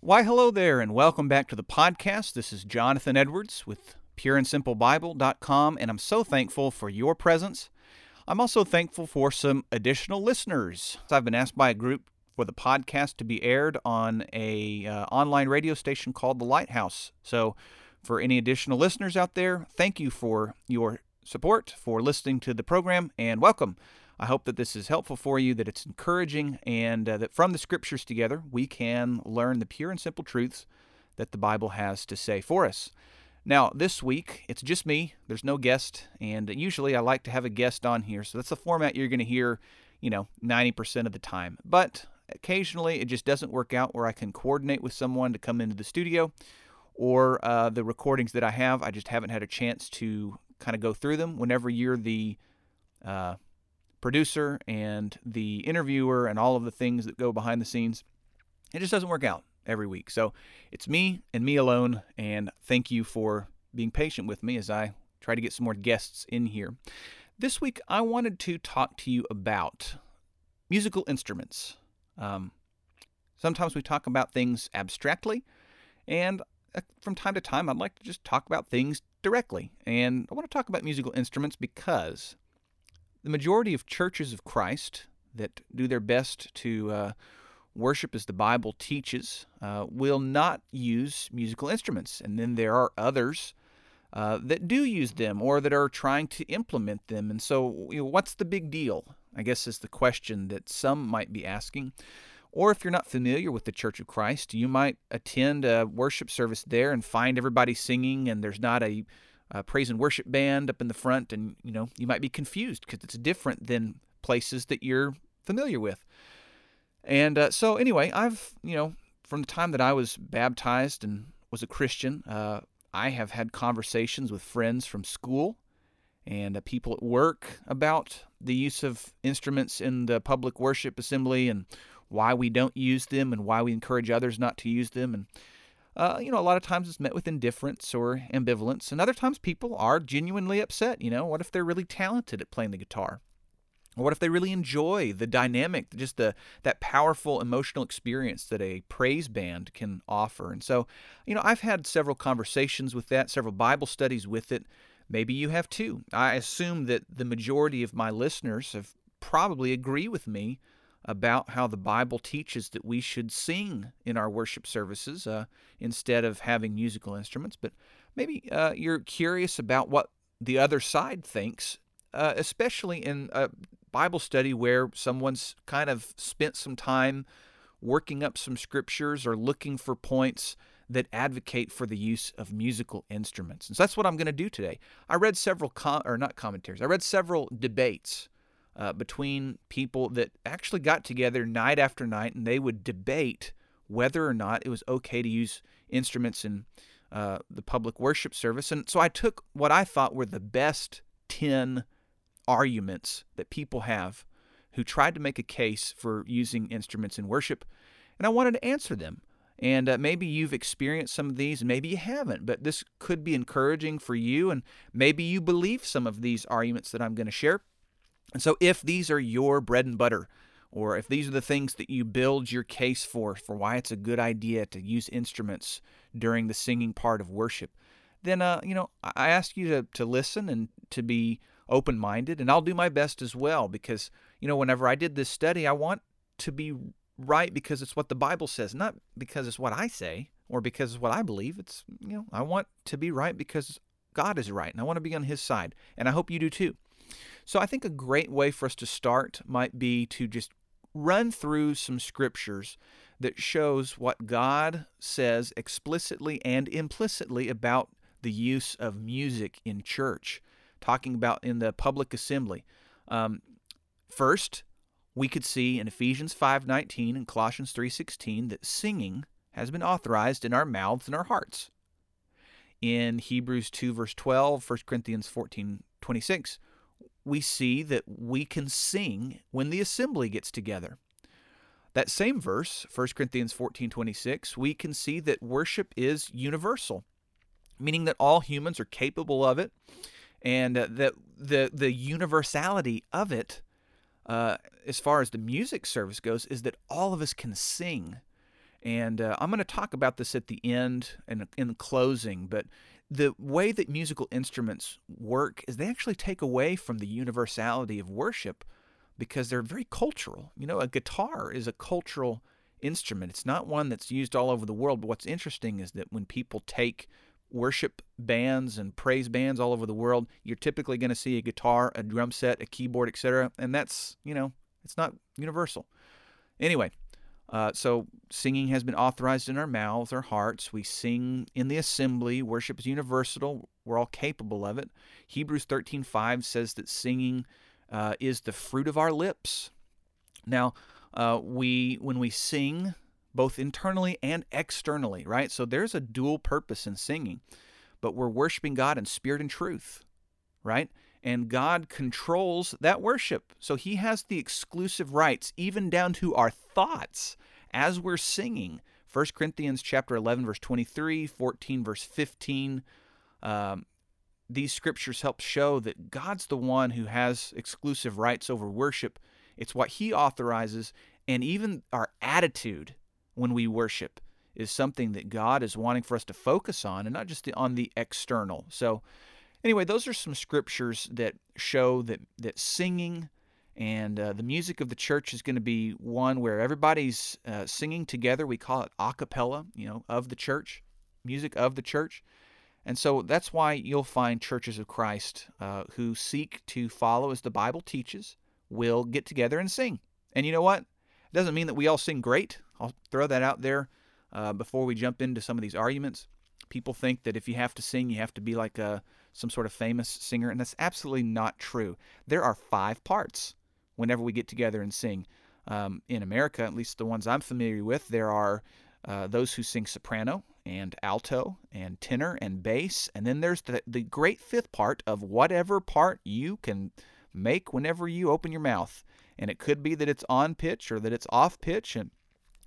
Why, hello there, and welcome back to the podcast. This is Jonathan Edwards with pureandsimplebible.com, and I'm so thankful for your presence. I'm also thankful for some additional listeners. I've been asked by a group for the podcast to be aired on a uh, online radio station called The Lighthouse. So, for any additional listeners out there, thank you for your support, for listening to the program, and welcome. I hope that this is helpful for you, that it's encouraging, and uh, that from the scriptures together we can learn the pure and simple truths that the Bible has to say for us. Now, this week, it's just me. There's no guest, and usually I like to have a guest on here, so that's the format you're going to hear, you know, 90% of the time. But occasionally it just doesn't work out where I can coordinate with someone to come into the studio or uh, the recordings that I have, I just haven't had a chance to kind of go through them. Whenever you're the uh, producer and the interviewer and all of the things that go behind the scenes, it just doesn't work out every week. So it's me and me alone, and thank you for being patient with me as I try to get some more guests in here. This week, I wanted to talk to you about musical instruments. Um, sometimes we talk about things abstractly, and uh, from time to time, I'd like to just talk about things directly. And I want to talk about musical instruments because the majority of churches of Christ that do their best to uh, worship as the Bible teaches uh, will not use musical instruments. And then there are others uh, that do use them or that are trying to implement them. And so, you know, what's the big deal? I guess is the question that some might be asking. Or if you're not familiar with the Church of Christ, you might attend a worship service there and find everybody singing, and there's not a, a praise and worship band up in the front, and you know you might be confused because it's different than places that you're familiar with. And uh, so, anyway, I've you know from the time that I was baptized and was a Christian, uh, I have had conversations with friends from school and uh, people at work about the use of instruments in the public worship assembly and why we don't use them and why we encourage others not to use them. And, uh, you know, a lot of times it's met with indifference or ambivalence. And other times people are genuinely upset. You know, what if they're really talented at playing the guitar? Or what if they really enjoy the dynamic, just the that powerful emotional experience that a praise band can offer? And so, you know, I've had several conversations with that, several Bible studies with it. Maybe you have too. I assume that the majority of my listeners have probably agree with me about how the Bible teaches that we should sing in our worship services uh, instead of having musical instruments. But maybe uh, you're curious about what the other side thinks, uh, especially in a Bible study where someone's kind of spent some time working up some scriptures or looking for points that advocate for the use of musical instruments. And so that's what I'm going to do today. I read several com- or not commentaries. I read several debates uh, between people that actually got together night after night and they would debate whether or not it was okay to use instruments in uh, the public worship service. And so I took what I thought were the best 10 arguments that people have who tried to make a case for using instruments in worship, and I wanted to answer them. And uh, maybe you've experienced some of these, and maybe you haven't, but this could be encouraging for you, and maybe you believe some of these arguments that I'm going to share. And so, if these are your bread and butter, or if these are the things that you build your case for, for why it's a good idea to use instruments during the singing part of worship, then, uh, you know, I ask you to, to listen and to be open minded, and I'll do my best as well because, you know, whenever I did this study, I want to be right because it's what the Bible says, not because it's what I say or because it's what I believe. It's, you know, I want to be right because God is right, and I want to be on His side, and I hope you do too. So I think a great way for us to start might be to just run through some scriptures that shows what God says explicitly and implicitly about the use of music in church, talking about in the public assembly. Um, first, we could see in Ephesians 5:19 and Colossians 3:16 that singing has been authorized in our mouths and our hearts. In Hebrews 2 verse 12, 1 Corinthians 14:26, we see that we can sing when the assembly gets together. That same verse, 1 Corinthians 14:26, we can see that worship is universal, meaning that all humans are capable of it and uh, the the the universality of it, uh, as far as the music service goes, is that all of us can sing. And uh, I'm going to talk about this at the end and in closing, but the way that musical instruments work is they actually take away from the universality of worship because they're very cultural. You know, a guitar is a cultural instrument. It's not one that's used all over the world, but what's interesting is that when people take worship bands and praise bands all over the world, you're typically going to see a guitar, a drum set, a keyboard, etc. And that's, you know, it's not universal. Anyway, uh, so singing has been authorized in our mouths, our hearts. We sing in the assembly. Worship is universal. We're all capable of it. Hebrews 13:5 says that singing uh, is the fruit of our lips. Now, uh, we when we sing, both internally and externally, right? So there's a dual purpose in singing, but we're worshiping God in spirit and truth, right? And God controls that worship. So He has the exclusive rights, even down to our thoughts as we're singing. 1 Corinthians chapter 11, verse 23, 14, verse 15. Um, these scriptures help show that God's the one who has exclusive rights over worship. It's what He authorizes, and even our attitude when we worship is something that God is wanting for us to focus on and not just on the external. So, anyway, those are some scriptures that show that, that singing and uh, the music of the church is going to be one where everybody's uh, singing together. We call it a cappella, you know, of the church, music of the church. And so that's why you'll find churches of Christ uh, who seek to follow as the Bible teaches will get together and sing. And you know what? It doesn't mean that we all sing great. I'll throw that out there uh, before we jump into some of these arguments. People think that if you have to sing, you have to be like a, some sort of famous singer, and that's absolutely not true. There are five parts whenever we get together and sing. Um, in America, at least the ones I'm familiar with, there are uh, those who sing soprano and alto and tenor and bass, and then there's the, the great fifth part of whatever part you can make whenever you open your mouth. And it could be that it's on pitch or that it's off pitch, and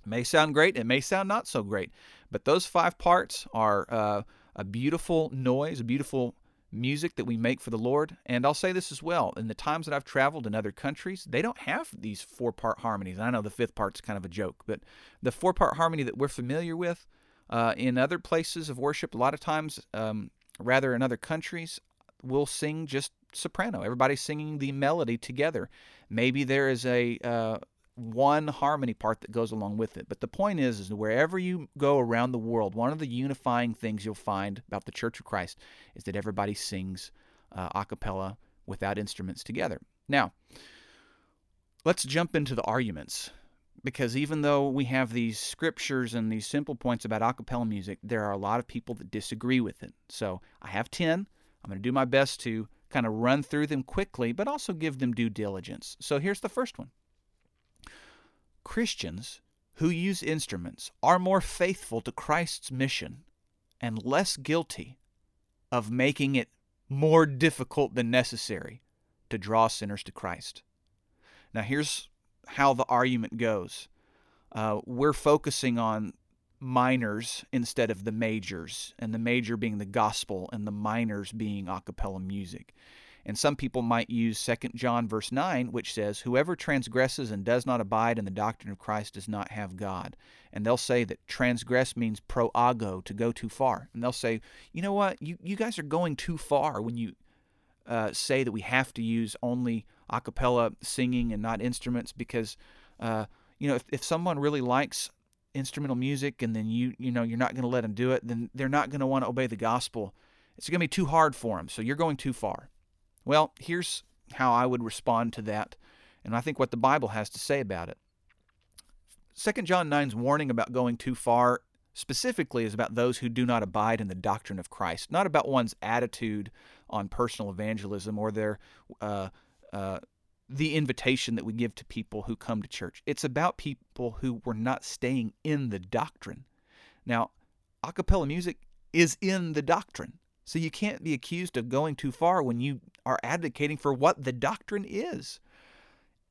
it may sound great, it may sound not so great, but those five parts are uh, a beautiful noise, a beautiful music that we make for the Lord. And I'll say this as well in the times that I've traveled in other countries, they don't have these four part harmonies. I know the fifth part's kind of a joke, but the four part harmony that we're familiar with uh, in other places of worship, a lot of times, um, rather in other countries, we'll sing just soprano. Everybody's singing the melody together. Maybe there is a uh, one harmony part that goes along with it. But the point is, is wherever you go around the world, one of the unifying things you'll find about the Church of Christ is that everybody sings uh, a cappella without instruments together. Now, let's jump into the arguments. Because even though we have these scriptures and these simple points about a cappella music, there are a lot of people that disagree with it. So I have 10. I'm going to do my best to kind of run through them quickly, but also give them due diligence. So here's the first one Christians who use instruments are more faithful to Christ's mission and less guilty of making it more difficult than necessary to draw sinners to Christ. Now, here's how the argument goes uh, we're focusing on minors instead of the majors, and the major being the gospel and the minors being a cappella music. And some people might use 2 John verse 9, which says, Whoever transgresses and does not abide in the doctrine of Christ does not have God. And they'll say that transgress means proago, to go too far. And they'll say, you know what, you, you guys are going too far when you uh, say that we have to use only a cappella singing and not instruments because, uh, you know, if, if someone really likes instrumental music and then you, you know, you're not going to let them do it, then they're not going to want to obey the gospel. It's going to be too hard for them. So you're going too far. Well, here's how I would respond to that, and I think what the Bible has to say about it. 2 John 9's warning about going too far specifically is about those who do not abide in the doctrine of Christ, not about one's attitude on personal evangelism or their uh, uh, the invitation that we give to people who come to church. It's about people who were not staying in the doctrine. Now, a cappella music is in the doctrine. So you can't be accused of going too far when you are advocating for what the doctrine is.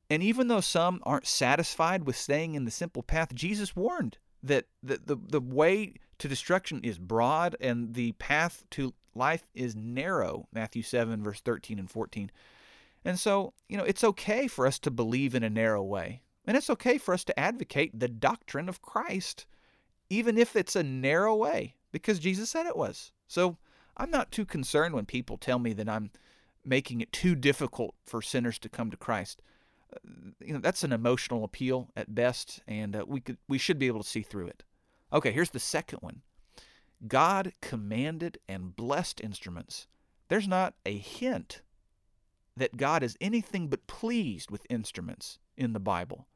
And even though some aren't satisfied with staying in the simple path, Jesus warned that the, the, the way to destruction is broad and the path to life is narrow, Matthew 7, verse 13 and 14. And so, you know, it's okay for us to believe in a narrow way. And it's okay for us to advocate the doctrine of Christ, even if it's a narrow way, because Jesus said it was. So I'm not too concerned when people tell me that I'm making it too difficult for sinners to come to Christ. Uh, you know, that's an emotional appeal at best, and uh, we could we should be able to see through it. Okay, here's the second one. God commanded and blessed instruments. There's not a hint that God is anything but pleased with instruments in the Bible.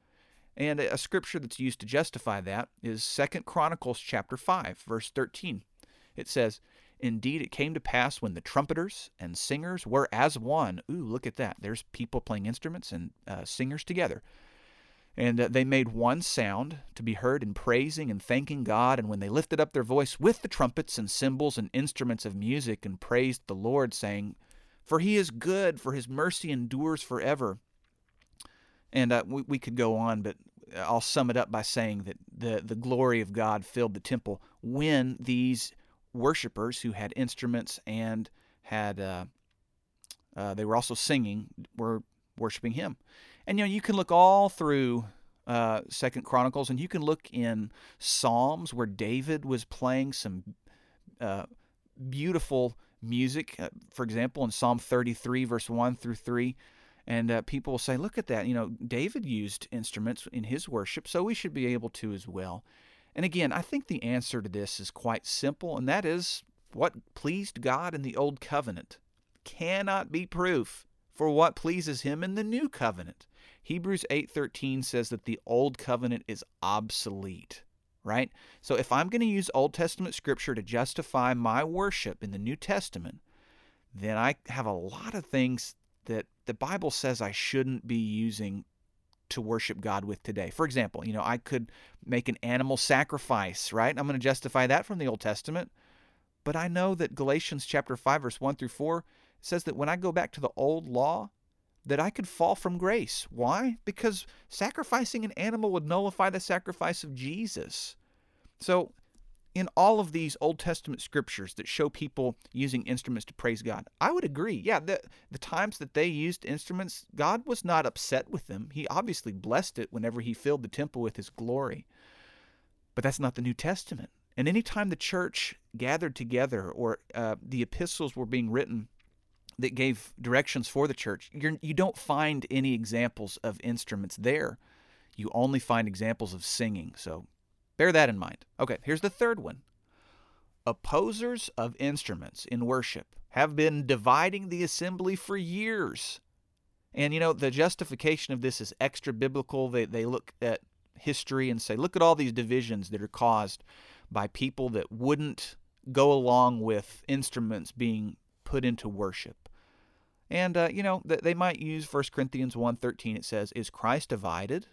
And a scripture that's used to justify that is Second Chronicles chapter 5, verse 13. It says, Indeed, it came to pass when the trumpeters and singers were as one. Ooh, look at that. There's people playing instruments and uh, singers together. And uh, they made one sound to be heard in praising and thanking God. And when they lifted up their voice with the trumpets and cymbals and instruments of music and praised the Lord, saying, For he is good, for his mercy endures forever. And uh, we, we could go on, but I'll sum it up by saying that the, the glory of God filled the temple when these worshipers who had instruments and had uh, uh, they were also singing were worshiping him. And you know you can look all through uh, second chronicles and you can look in psalms where david was playing some uh, beautiful music. Uh, for example in psalm 33 verse 1 through 3 and uh, people will say look at that. You know david used instruments in his worship so we should be able to as well and again, I think the answer to this is quite simple, and that is what pleased God in the Old Covenant cannot be proof for what pleases him in the new covenant. Hebrews 8:13 says that the old covenant is obsolete, right? So if I'm going to use Old Testament scripture to justify my worship in the New Testament, then I have a lot of things that the Bible says I shouldn't be using to worship God with today. For example, you know, I could make an animal sacrifice, right? I'm going to justify that from the Old Testament. But I know that Galatians chapter 5 verse 1 through 4 says that when I go back to the old law, that I could fall from grace. Why? Because sacrificing an animal would nullify the sacrifice of Jesus. So in all of these Old Testament scriptures that show people using instruments to praise God, I would agree. Yeah, the, the times that they used instruments, God was not upset with them. He obviously blessed it whenever He filled the temple with His glory. But that's not the New Testament. And anytime the church gathered together or uh, the epistles were being written that gave directions for the church, you're, you don't find any examples of instruments there. You only find examples of singing. So Bear that in mind. Okay, here's the third one. Opposers of instruments in worship have been dividing the assembly for years. And you know, the justification of this is extra biblical. They, they look at history and say, look at all these divisions that are caused by people that wouldn't go along with instruments being put into worship. And, uh, you know, they might use 1 Corinthians 1.13. It says, is Christ divided?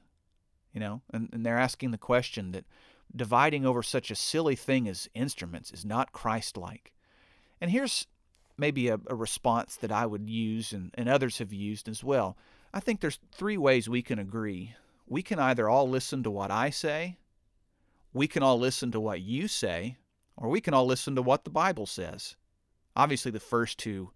You know, and, and they're asking the question that dividing over such a silly thing as instruments is not Christ like. And here's maybe a, a, response that I would use and, and others have used as well. I think there's three ways we can agree. We can either all listen to what I say, we can all listen to what you say, or we can all listen to what the Bible says. Obviously, the first two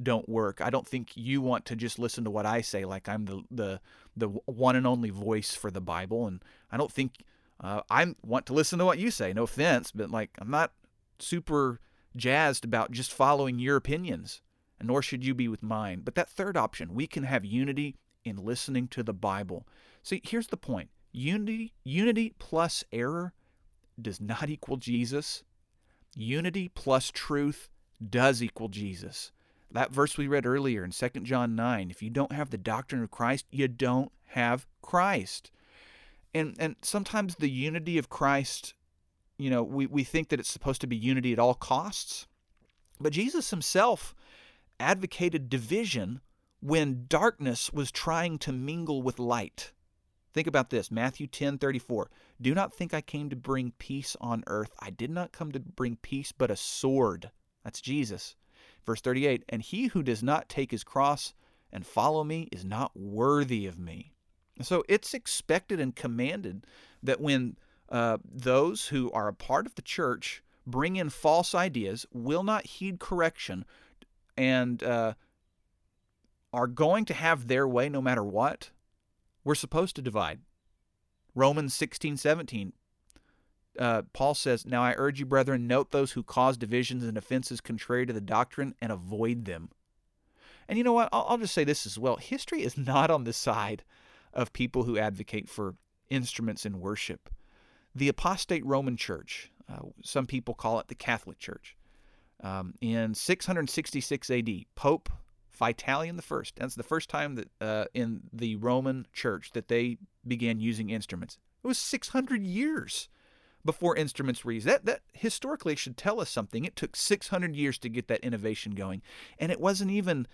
don't work. I don't think you want to just listen to what I say like I'm the the the one and only voice for the Bible and I don't think uh, I want to listen to what you say. No offense, but like I'm not super jazzed about just following your opinions, and nor should you be with mine. But that third option, we can have unity in listening to the Bible. See, here's the point: unity, unity plus error does not equal Jesus. Unity plus truth does equal Jesus. That verse we read earlier in 2 John 9, if you don't have the doctrine of Christ, you don't have Christ and and sometimes the unity of Christ, you know, we, we think that it's supposed to be unity at all costs. But Jesus himself advocated division when darkness was trying to mingle with light. Think about this Matthew 10 34. Do not think I came to bring peace on earth. I did not come to bring peace, but a sword. That's Jesus. Verse 38 And he who does not take his cross and follow me is not worthy of me. So it's expected and commanded that when uh, those who are a part of the church bring in false ideas, will not heed correction, and uh, are going to have their way no matter what, we're supposed to divide. Romans 16, 17. Uh, Paul says, Now I urge you, brethren, note those who cause divisions and offenses contrary to the doctrine and avoid them. And you know what? I'll, I'll just say this as well. History is not on the side of people who advocate for instruments in worship. The apostate Roman Church, uh, some people call it the Catholic Church, um, in 666 AD, Pope Vitalian I, that's the first time that uh, in the Roman Church that they began using instruments. It was 600 years before instruments were used. That, that historically should tell us something. It took 600 years to get that innovation going, and it wasn't even,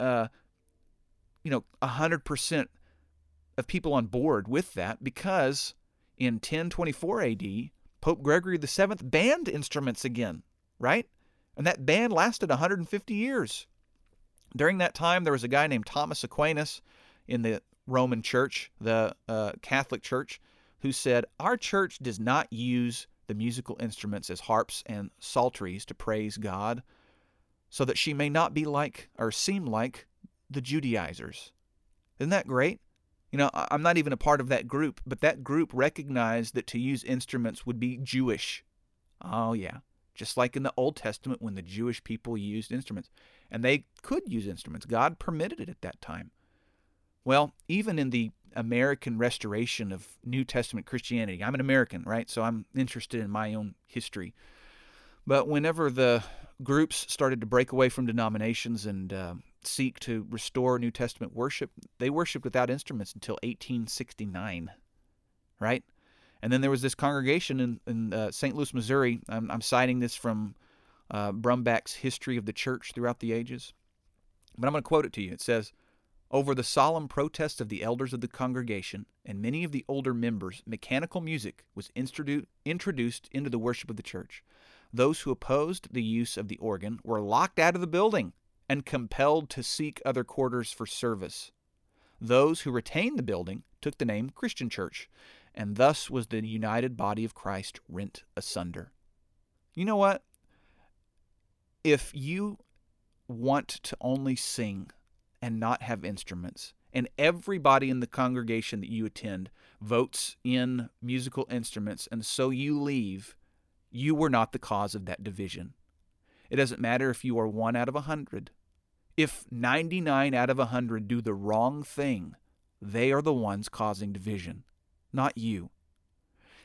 uh, you know, 100% of people on board with that because in 1024 AD, Pope Gregory VII banned instruments again, right? And that ban lasted 150 years. During that time, there was a guy named Thomas Aquinas in the Roman Church, the uh, Catholic Church, who said, Our church does not use the musical instruments as harps and psalteries to praise God, so that she may not be like or seem like the Judaizers. Isn't that great? You know, I'm not even a part of that group, but that group recognized that to use instruments would be Jewish. Oh, yeah. Just like in the Old Testament when the Jewish people used instruments. And they could use instruments. God permitted it at that time. Well, even in the American restoration of New Testament Christianity, I'm an American, right? So I'm interested in my own history. But whenever the groups started to break away from denominations and uh, seek to restore New Testament worship, they worshiped without instruments until 1869, right? And then there was this congregation in, in uh, St. Louis, Missouri. I'm, I'm, citing this from uh, Brumback's History of the Church Throughout the Ages. But I'm going to quote it to you. It says, Over the solemn protest of the elders of the congregation and many of the older members, mechanical music was introduced into the worship of the church. Those who opposed the use of the organ were locked out of the building and compelled to seek other quarters for service. Those who retained the building took the name Christian Church, and thus was the united body of Christ rent asunder. You know what? If you want to only sing and not have instruments, and everybody in the congregation that you attend votes in musical instruments, and so you leave, you were not the cause of that division. It doesn't matter if you are one out of a hundred if 99 out of 100 do the wrong thing, they are the ones causing division, not you.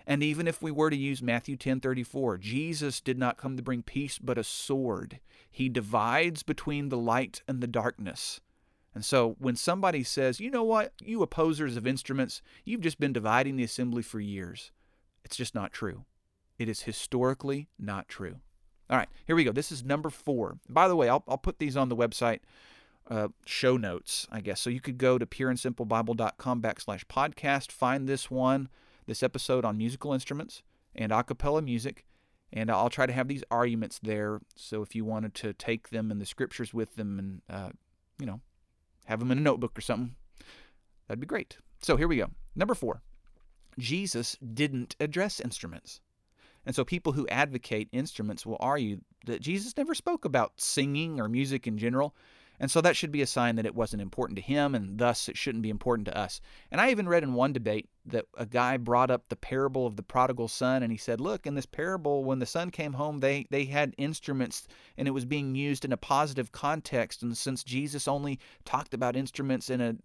And even if we were to use Matthew 10:34, Jesus did not come to bring peace but a sword. He divides between the light and the darkness. And so when somebody says, "You know what? You opposers of instruments, you've just been dividing the assembly for years." It's just not true. It is historically not true. All right, here we go. This is number four. By the way, I'll, I'll put these on the website uh, show notes, I guess. So you could go to pureandsimplebible.com backslash podcast, find this one, this episode on musical instruments and a cappella music, and I'll try to have these arguments there. So if you wanted to take them and the scriptures with them and, uh, you know, have them in a notebook or something, that'd be great. So here we go. Number four Jesus didn't address instruments. And so people who advocate instruments will argue that Jesus never spoke about singing or music in general. And so that should be a sign that it wasn't important to him, and thus it shouldn't be important to us. And I even read in one debate that a guy brought up the parable of the prodigal son, and he said, Look, in this parable, when the son came home, they, they had instruments, and it was being used in a positive context. And since Jesus only talked about instruments in a,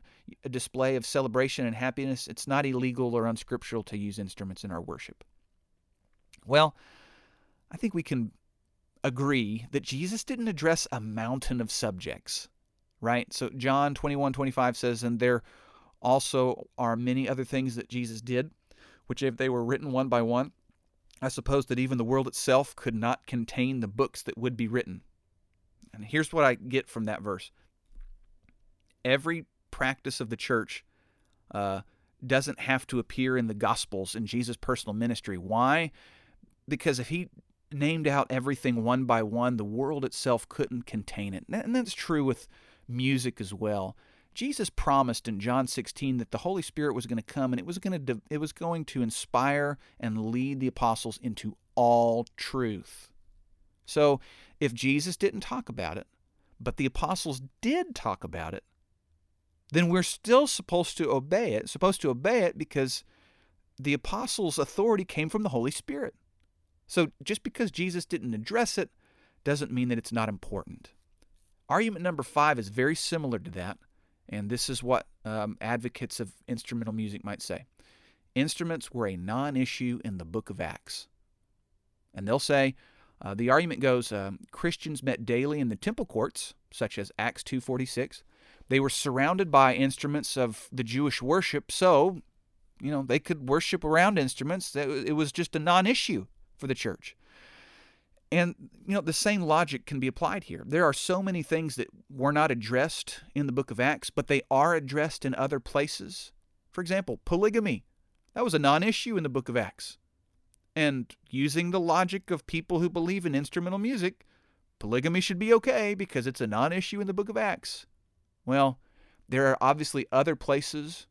a display of celebration and happiness, it's not illegal or unscriptural to use instruments in our worship. Well, I think we can agree that Jesus didn't address a mountain of subjects, right? So John 21 25 says, And there also are many other things that Jesus did, which if they were written one by one, I suppose that even the world itself could not contain the books that would be written. And here's what I get from that verse every practice of the church uh, doesn't have to appear in the Gospels in Jesus' personal ministry. Why? Because if he named out everything one by one, the world itself couldn't contain it. And that's true with music as well. Jesus promised in John 16 that the Holy Spirit was going to come and it was going to it was going to inspire and lead the apostles into all truth. So, if Jesus didn't talk about it, but the apostles did talk about it, then we're still supposed to obey it, supposed to obey it because the apostles' authority came from the Holy Spirit. So just because Jesus didn't address it doesn't mean that it's not important. Argument number five is very similar to that, and this is what um, advocates of instrumental music might say. Instruments were a non issue in the book of Acts. And they'll say, uh, the argument goes um, Christians met daily in the temple courts, such as Acts 2.46. They were surrounded by instruments of the Jewish worship, so, you know, they could worship around instruments. It was just a non issue for the church. And, you know, the same logic can be applied here. There are so many things that were not addressed in the book of Acts, but they are addressed in other places. For example, polygamy. That was a non issue in the book of Acts. And using the logic of people who believe in instrumental music, polygamy should be okay because it's a non issue in the book of Acts. Well, there are obviously other places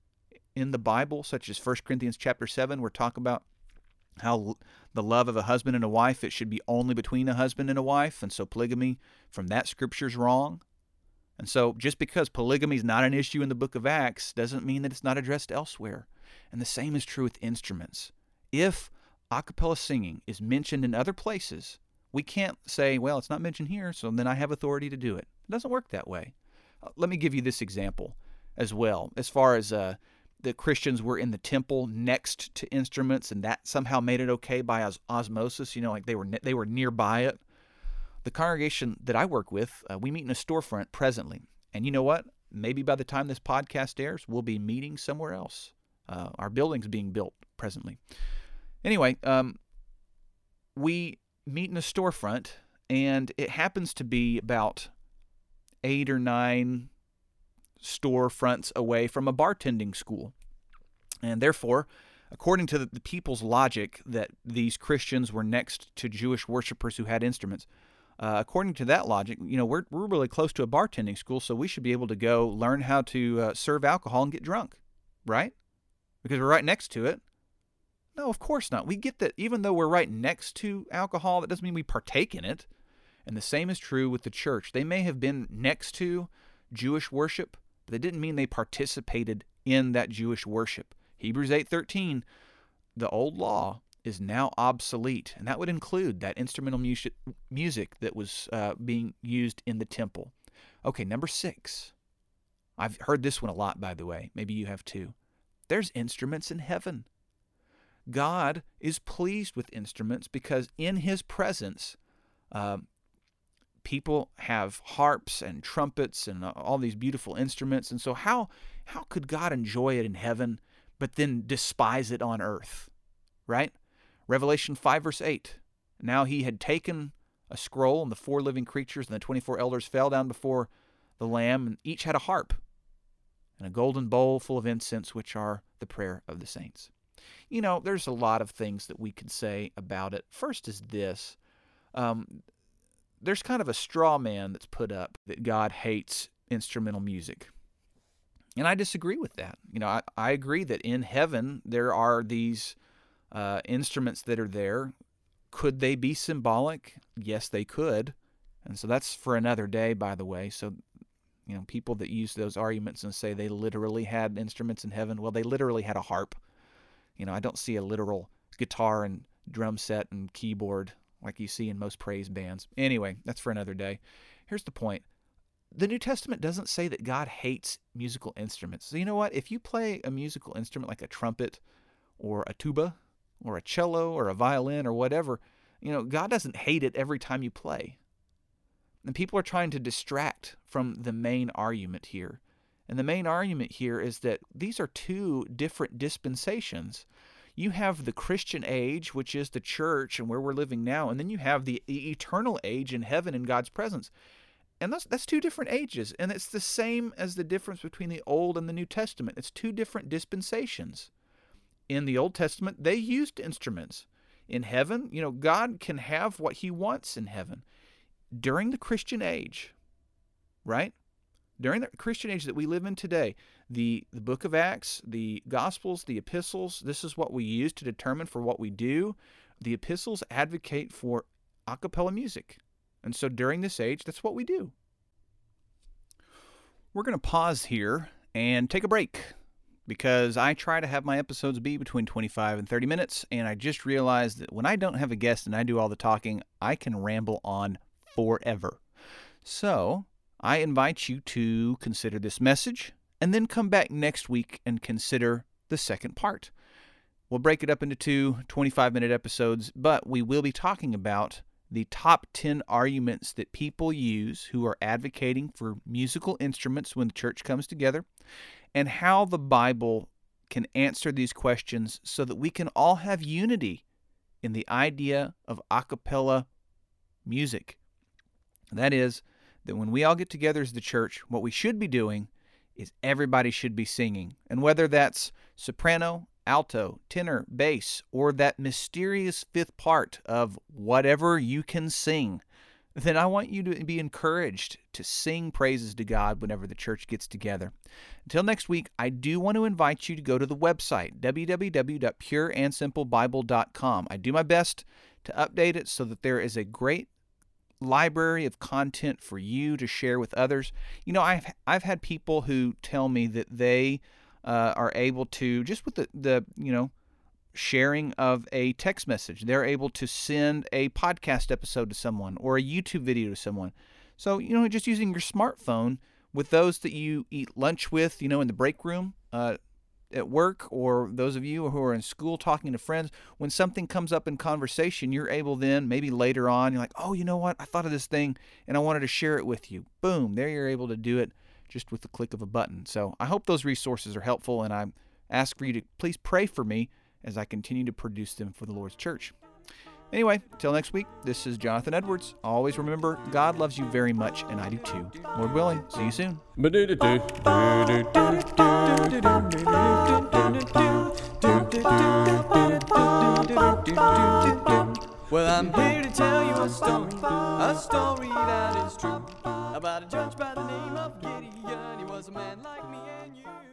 in the Bible, such as 1 Corinthians chapter 7, where talk about how the love of a husband and a wife it should be only between a husband and a wife and so polygamy from that scripture is wrong. And so just because polygamy is not an issue in the book of acts doesn't mean that it's not addressed elsewhere. And the same is true with instruments. If a cappella singing is mentioned in other places we can't say well it's not mentioned here so then i have authority to do it. It doesn't work that way. Uh, let me give you this example as well as far as uh, the Christians were in the temple next to instruments, and that somehow made it okay by os- osmosis. You know, like they were ne- they were nearby it. The congregation that I work with, uh, we meet in a storefront presently, and you know what? Maybe by the time this podcast airs, we'll be meeting somewhere else. Uh, our building's being built presently. Anyway, um, we meet in a storefront, and it happens to be about eight or nine storefronts away from a bartending school. And therefore, according to the people's logic that these Christians were next to Jewish worshippers who had instruments, uh, according to that logic, you know, we're, we're really close to a bartending school, so we should be able to go learn how to uh, serve alcohol and get drunk, right? Because we're right next to it. No, of course not. We get that even though we're right next to alcohol, that doesn't mean we partake in it. And the same is true with the church. They may have been next to Jewish worship, but that didn't mean they participated in that Jewish worship. Hebrews 8:13, the old law is now obsolete, and that would include that instrumental music, music that was uh, being used in the temple. Okay, number six. I've heard this one a lot, by the way. Maybe you have too. There's instruments in heaven. God is pleased with instruments because in His presence, uh, people have harps and trumpets and uh, all these beautiful instruments. And so how how could God enjoy it in heaven but then despise it on earth? Right? Revelation 5 verse 8. Now he had taken a scroll and the four living creatures and the 24 elders fell down before the lamb and each had a harp and a golden bowl full of incense which are the prayer of the saints. You know, there's a lot of things that we could say about it. First is this um, there's kind of a straw man that's put up that God hates instrumental music. And I disagree with that. You know, I, I agree that in heaven there are these uh, instruments that are there. Could they be symbolic? Yes, they could. And so that's for another day, by the way. So, you know, people that use those arguments and say they literally had instruments in heaven, well, they literally had a harp. You know, I don't see a literal guitar and drum set and keyboard like you see in most praise bands. Anyway, that's for another day. Here's the point the New Testament doesn't say that God hates musical instruments. So, you know what? If you play a musical instrument like a trumpet or a tuba or a cello or a violin or whatever, you know, God doesn't hate it every time you play. And people are trying to distract from the main argument here. And the main argument here is that these are two different dispensations you have the Christian age, which is the church and where we're living now, and then you have the eternal age in heaven in God's presence. And that's that's two different ages, and it's the same as the difference between the Old and the New Testament. It's two different dispensations. In the Old Testament, they used instruments. In heaven, you know, God can have what he wants in heaven. During the Christian age, right? During the Christian age that we live in today, the, the book of Acts, the Gospels, the epistles, this is what we use to determine for what we do. The epistles advocate for a cappella music. And so during this age, that's what we do. We're going to pause here and take a break because I try to have my episodes be between 25 and 30 minutes, and I just realized that when I don't have a guest and I do all the talking, I can ramble on forever. So I invite you to consider this message and then come back next week and consider the second part. We'll break it up into two 25 minute episodes, but we will be talking about the top 10 arguments that people use who are advocating for musical instruments when the church comes together, and how the Bible can answer these questions so that we can all have unity in the idea of a cappella music. That is, that when we all get together as the church, what we should be doing is everybody should be singing. And whether that's soprano, alto, tenor, bass, or that mysterious fifth part of whatever you can sing, then I want you to be encouraged to sing praises to God whenever the church gets together. Until next week, I do want to invite you to go to the website, www.pureandsimplebible.com. I do my best to update it so that there is a great library of content for you to share with others. You know, I've I've had people who tell me that they uh, are able to just with the the you know sharing of a text message, they're able to send a podcast episode to someone or a YouTube video to someone. So you know, just using your smartphone with those that you eat lunch with, you know, in the break room. Uh, at work or those of you who are in school talking to friends, when something comes up in conversation, you're able then, maybe later on, you're like, oh, you know what? I thought of this thing and I wanted to share it with you. Boom, there you're able to do it just with the click of a button. So I hope those resources are helpful and I ask for you to please pray for me as I continue to produce them for the Lord's church. Anyway, till next week, this is Jonathan Edwards. Always remember, God loves you very much, and I do too. Lord willing, see you soon. Well, I'm here to tell you a story, a story that is true, about a judge by the name of Gideon. He was a man like me and you.